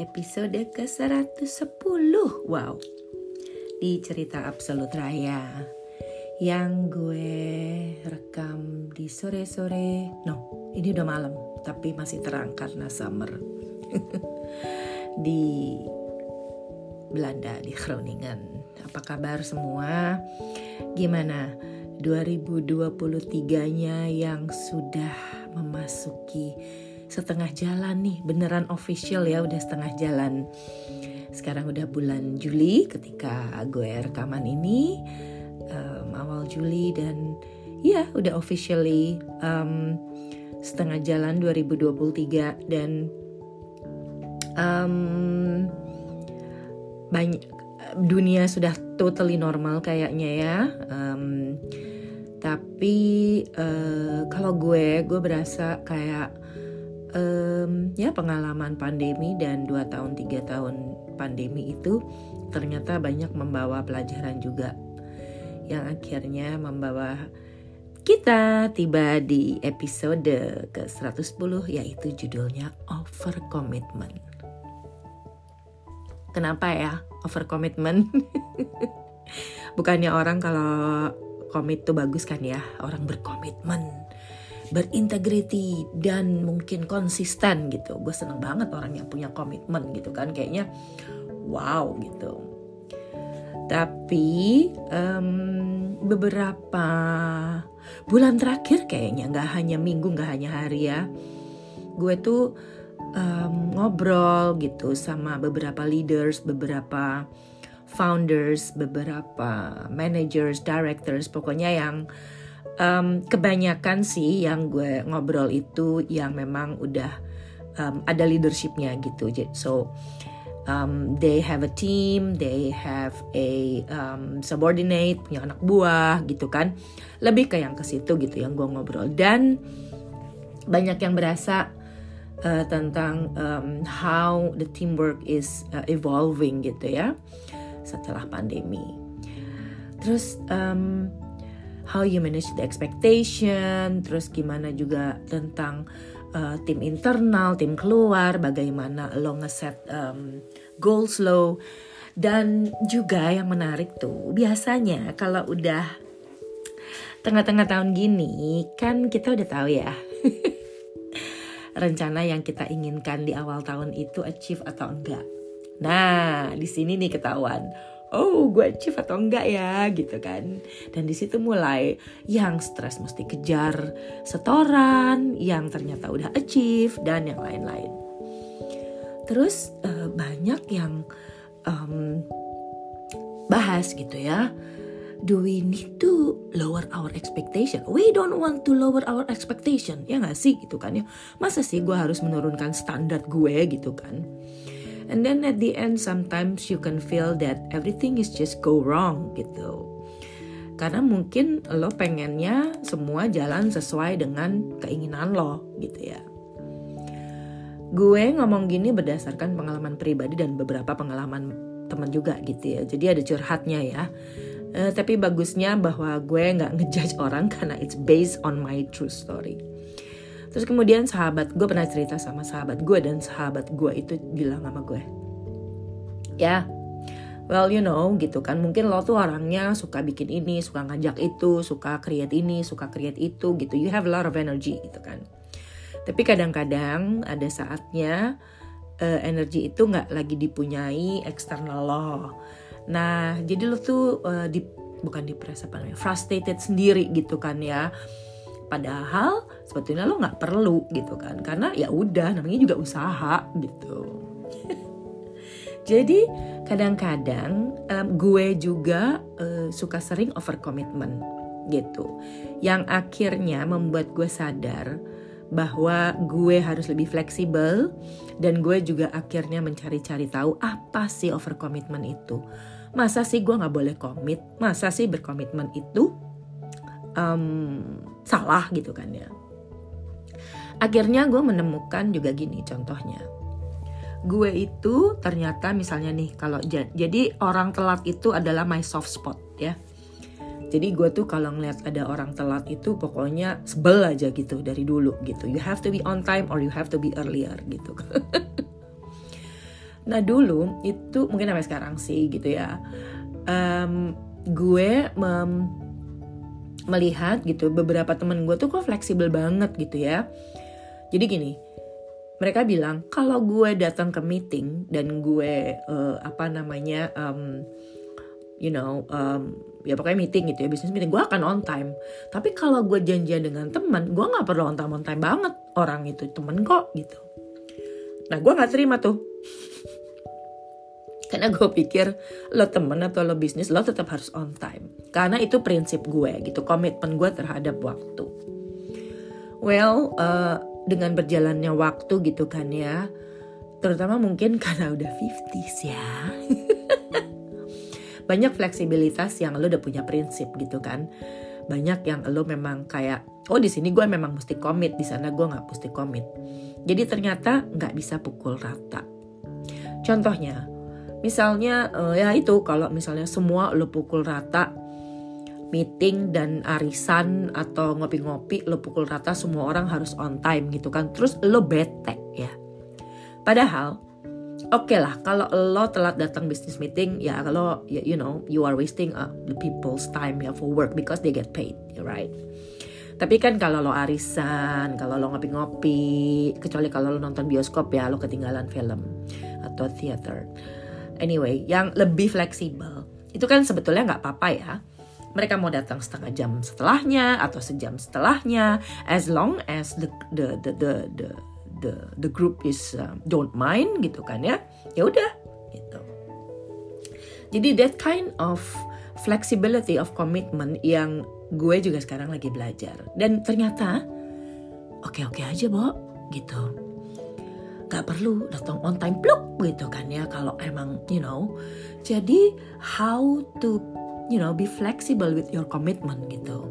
episode ke-110. Wow, di cerita Absolut Raya Yang gue rekam di sore-sore. No, ini udah malam Tapi masih terang karena summer. Di Belanda, di Groningen. Apa kabar semua? Gimana? 2023-nya yang sudah memasuki setengah jalan nih beneran official ya udah setengah jalan. Sekarang udah bulan Juli ketika gue rekaman ini um, awal Juli dan ya udah officially um, setengah jalan 2023 dan um, banyak dunia sudah totally normal kayaknya ya um, tapi uh, kalau gue gue berasa kayak um, ya pengalaman pandemi dan dua tahun tiga tahun pandemi itu ternyata banyak membawa pelajaran juga yang akhirnya membawa kita tiba di episode ke-110 yaitu judulnya over commitment. Kenapa ya over commitment? Bukannya orang kalau komit tuh bagus kan ya, orang berkomitmen berintegriti dan mungkin konsisten gitu. Gue seneng banget orang yang punya komitmen gitu kan, kayaknya wow gitu. Tapi um, beberapa bulan terakhir kayaknya nggak hanya minggu, nggak hanya hari ya, gue tuh um, ngobrol gitu sama beberapa leaders, beberapa founders, beberapa managers, directors, pokoknya yang um, kebanyakan sih yang gue ngobrol itu yang memang udah um, ada leadershipnya gitu. So um, they have a team, they have a um, subordinate, punya anak buah gitu kan. Lebih ke yang ke situ gitu yang gue ngobrol dan banyak yang berasa uh, tentang um, how the teamwork is uh, evolving gitu ya setelah pandemi. Terus um, how you manage the expectation, terus gimana juga tentang uh, tim internal, tim keluar, bagaimana lo ngeset um, goals lo. Dan juga yang menarik tuh, biasanya kalau udah tengah-tengah tahun gini, kan kita udah tahu ya. rencana yang kita inginkan di awal tahun itu achieve atau enggak. Nah, di sini nih ketahuan oh gue achieve atau enggak ya gitu kan dan di situ mulai yang stres mesti kejar setoran yang ternyata udah achieve dan yang lain-lain terus uh, banyak yang um, bahas gitu ya do we need to lower our expectation? We don't want to lower our expectation, ya gak sih gitu kan ya? Masa sih gue harus menurunkan standar gue gitu kan? And then at the end sometimes you can feel that everything is just go wrong gitu. Karena mungkin lo pengennya semua jalan sesuai dengan keinginan lo gitu ya. Gue ngomong gini berdasarkan pengalaman pribadi dan beberapa pengalaman teman juga gitu ya. Jadi ada curhatnya ya. Uh, tapi bagusnya bahwa gue nggak ngejudge orang karena it's based on my true story. Terus kemudian sahabat gue pernah cerita sama sahabat gue dan sahabat gue itu bilang sama gue, ya, well you know gitu kan, mungkin lo tuh orangnya suka bikin ini, suka ngajak itu, suka create ini, suka create itu gitu, you have a lot of energy gitu kan. Tapi kadang-kadang ada saatnya uh, energi itu nggak lagi dipunyai eksternal lo. Nah, jadi lo tuh uh, di bukan depres apa namanya, frustrated sendiri gitu kan ya Padahal sebetulnya lo nggak perlu gitu kan, karena ya udah namanya juga usaha gitu. Jadi kadang-kadang um, gue juga uh, suka sering over commitment gitu, yang akhirnya membuat gue sadar bahwa gue harus lebih fleksibel dan gue juga akhirnya mencari-cari tahu apa sih over commitment itu. Masa sih gue nggak boleh komit? Masa sih berkomitmen itu um, salah gitu kan ya. Akhirnya gue menemukan juga gini contohnya. Gue itu ternyata misalnya nih kalau jadi orang telat itu adalah my soft spot ya. Jadi gue tuh kalau ngeliat ada orang telat itu pokoknya sebel aja gitu dari dulu gitu. You have to be on time or you have to be earlier gitu. Nah dulu itu mungkin sampai sekarang sih gitu ya. Um, gue mem melihat gitu beberapa temen gue tuh kok fleksibel banget gitu ya. Jadi gini, mereka bilang kalau gue datang ke meeting dan gue uh, apa namanya um, you know um, ya pokoknya meeting gitu ya bisnis meeting gue akan on time. Tapi kalau gue janjian dengan teman gue nggak perlu on time on time banget orang itu temen kok gitu. Nah gue nggak terima tuh karena gue pikir lo temen atau lo bisnis lo tetap harus on time. Karena itu prinsip gue gitu komitmen gue terhadap waktu. Well uh, dengan berjalannya waktu gitu kan ya terutama mungkin karena udah 50s ya. Banyak fleksibilitas yang lo udah punya prinsip gitu kan. Banyak yang lo memang kayak oh di sini gue memang mesti komit di sana gue nggak mesti komit. Jadi ternyata nggak bisa pukul rata. Contohnya misalnya uh, ya itu kalau misalnya semua lo pukul rata meeting dan arisan atau ngopi-ngopi lo pukul rata semua orang harus on time gitu kan terus lo bete ya padahal Oke okay lah, kalau lo telat datang business meeting, ya kalau you know you are wasting uh, the people's time ya for work because they get paid, right? Tapi kan kalau lo arisan, kalau lo ngopi-ngopi, kecuali kalau lo nonton bioskop ya lo ketinggalan film atau theater. Anyway, yang lebih fleksibel. Itu kan sebetulnya nggak apa-apa ya. Mereka mau datang setengah jam setelahnya atau sejam setelahnya, as long as the the the the, the the the group is uh, don't mind gitu kan ya. Ya udah gitu. Jadi that kind of flexibility of commitment yang gue juga sekarang lagi belajar. Dan ternyata oke oke aja bo gitu gak perlu datang on time pluk gitu kan ya kalau emang you know. Jadi how to you know be flexible with your commitment gitu.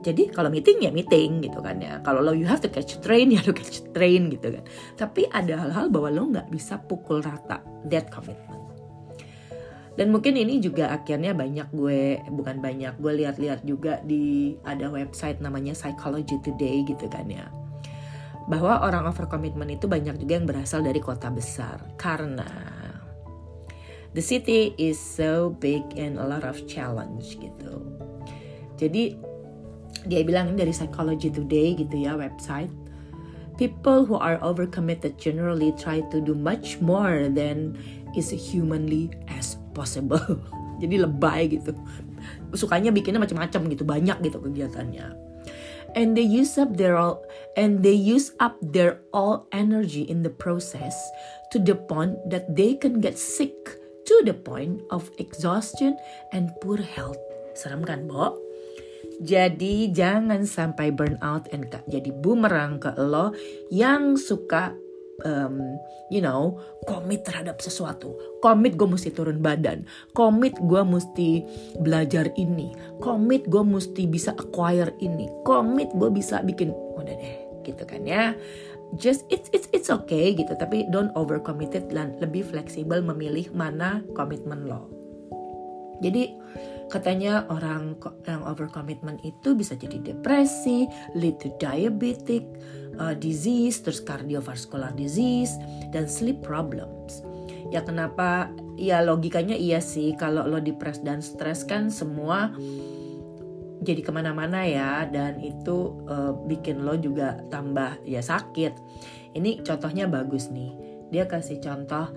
Jadi kalau meeting ya meeting gitu kan ya. Kalau lo you have to catch train ya lo catch train gitu kan. Tapi ada hal-hal bahwa lo nggak bisa pukul rata that commitment. Dan mungkin ini juga akhirnya banyak gue bukan banyak gue lihat-lihat juga di ada website namanya Psychology Today gitu kan ya bahwa orang over commitment itu banyak juga yang berasal dari kota besar. Karena the city is so big and a lot of challenge gitu. Jadi dia bilang dari Psychology Today gitu ya website. People who are overcommitted generally try to do much more than is humanly as possible. Jadi lebay gitu. Sukanya bikinnya macam-macam gitu banyak gitu kegiatannya and they use up their all and they use up their all energy in the process to the point that they can get sick to the point of exhaustion and poor health serem kan Bo? Jadi jangan sampai burn out and jadi bumerang ke lo yang suka um, you know, komit terhadap sesuatu. Komit gue mesti turun badan. Komit gue mesti belajar ini. Komit gue mesti bisa acquire ini. Komit gue bisa bikin, udah deh, gitu kan ya. Just it's it's it's okay gitu, tapi don't over committed dan lebih fleksibel memilih mana komitmen lo. Jadi Katanya orang yang overcommitment itu bisa jadi depresi, lead to diabetic uh, disease, terus cardiovascular disease, dan sleep problems. Ya kenapa? Ya logikanya iya sih kalau lo depres dan stres kan semua jadi ke mana-mana ya dan itu uh, bikin lo juga tambah ya sakit. Ini contohnya bagus nih. Dia kasih contoh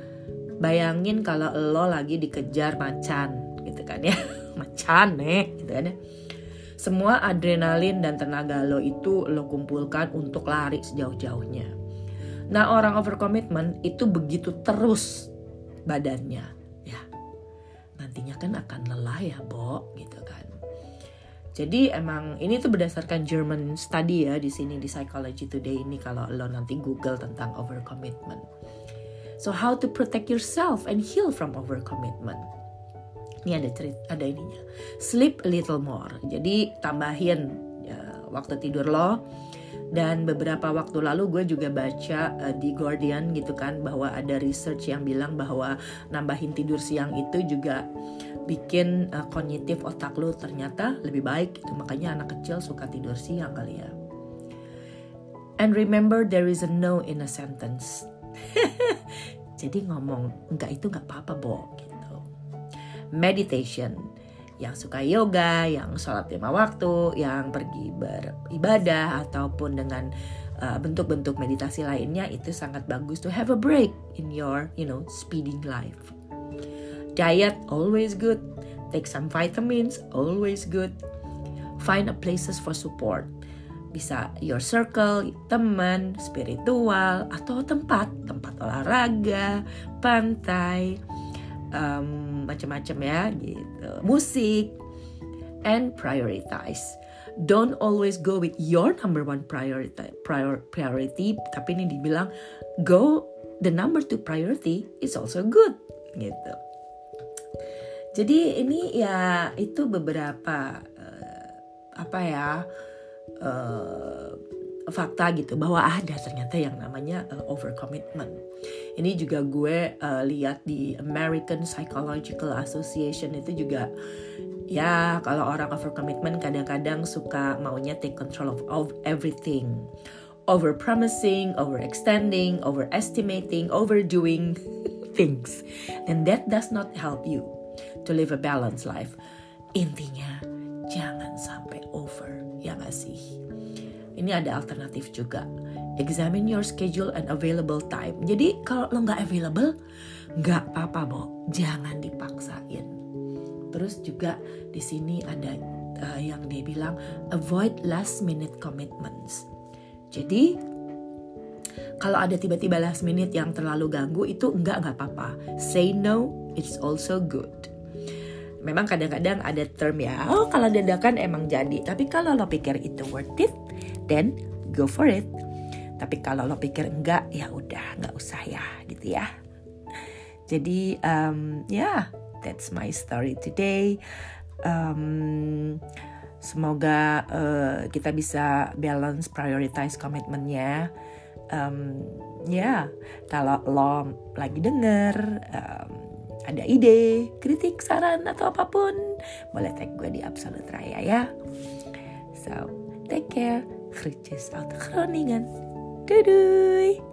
bayangin kalau lo lagi dikejar macan gitu kan ya. macan nih gitu kan ya. Semua adrenalin dan tenaga lo itu lo kumpulkan untuk lari sejauh-jauhnya. Nah orang overcommitment itu begitu terus badannya ya. Nantinya kan akan lelah ya Bo gitu kan. Jadi emang ini tuh berdasarkan German study ya di sini di Psychology Today ini kalau lo nanti Google tentang overcommitment. So how to protect yourself and heal from overcommitment? Ini ada cerita ada ininya. Sleep a little more. Jadi tambahin ya, waktu tidur lo. Dan beberapa waktu lalu gue juga baca uh, di Guardian gitu kan bahwa ada research yang bilang bahwa nambahin tidur siang itu juga bikin uh, kognitif otak lo ternyata lebih baik gitu. Makanya anak kecil suka tidur siang kali ya. And remember there is a no in a sentence. Jadi ngomong enggak itu nggak apa-apa bo meditation yang suka yoga, yang sholat lima waktu, yang pergi beribadah ataupun dengan uh, bentuk-bentuk uh, meditasi lainnya itu sangat bagus to have a break in your you know speeding life. Diet always good, take some vitamins always good. Find a places for support. Bisa your circle, teman, spiritual, atau tempat, tempat olahraga, pantai, um, macam-macam ya gitu. Musik. And prioritize. Don't always go with your number one priority prior, priority. Tapi ini dibilang go the number two priority is also good gitu. Jadi ini ya itu beberapa uh, apa ya uh, fakta gitu bahwa ada ternyata yang namanya uh, overcommitment. Ini juga gue uh, lihat di American Psychological Association itu juga ya kalau orang overcommitment kadang-kadang suka maunya take control of, of everything. Over promising, overextending, overestimating, overdoing things. And that does not help you to live a balanced life. Intinya jangan sampai over? Ini ada alternatif juga. Examine your schedule and available time. Jadi kalau lo nggak available, nggak apa-apa, Bo. Jangan dipaksain. Terus juga di sini ada uh, yang dia bilang avoid last minute commitments. Jadi kalau ada tiba-tiba last minute yang terlalu ganggu itu enggak nggak apa-apa. Say no, it's also good. Memang kadang-kadang ada term ya, oh kalau dadakan emang jadi. Tapi kalau lo pikir itu worth it, then go for it. Tapi kalau lo pikir enggak, ya udah nggak usah ya, gitu ya. Jadi um, ya, yeah, that's my story today. Um, semoga uh, kita bisa balance, prioritize komitmennya. Um, ya, yeah, kalau lo lagi denger, um, ada ide, kritik, saran atau apa pun, boleh tag gue di Absolute Raya ya. So, take care. Groetjes uit Groningen. Doei doei!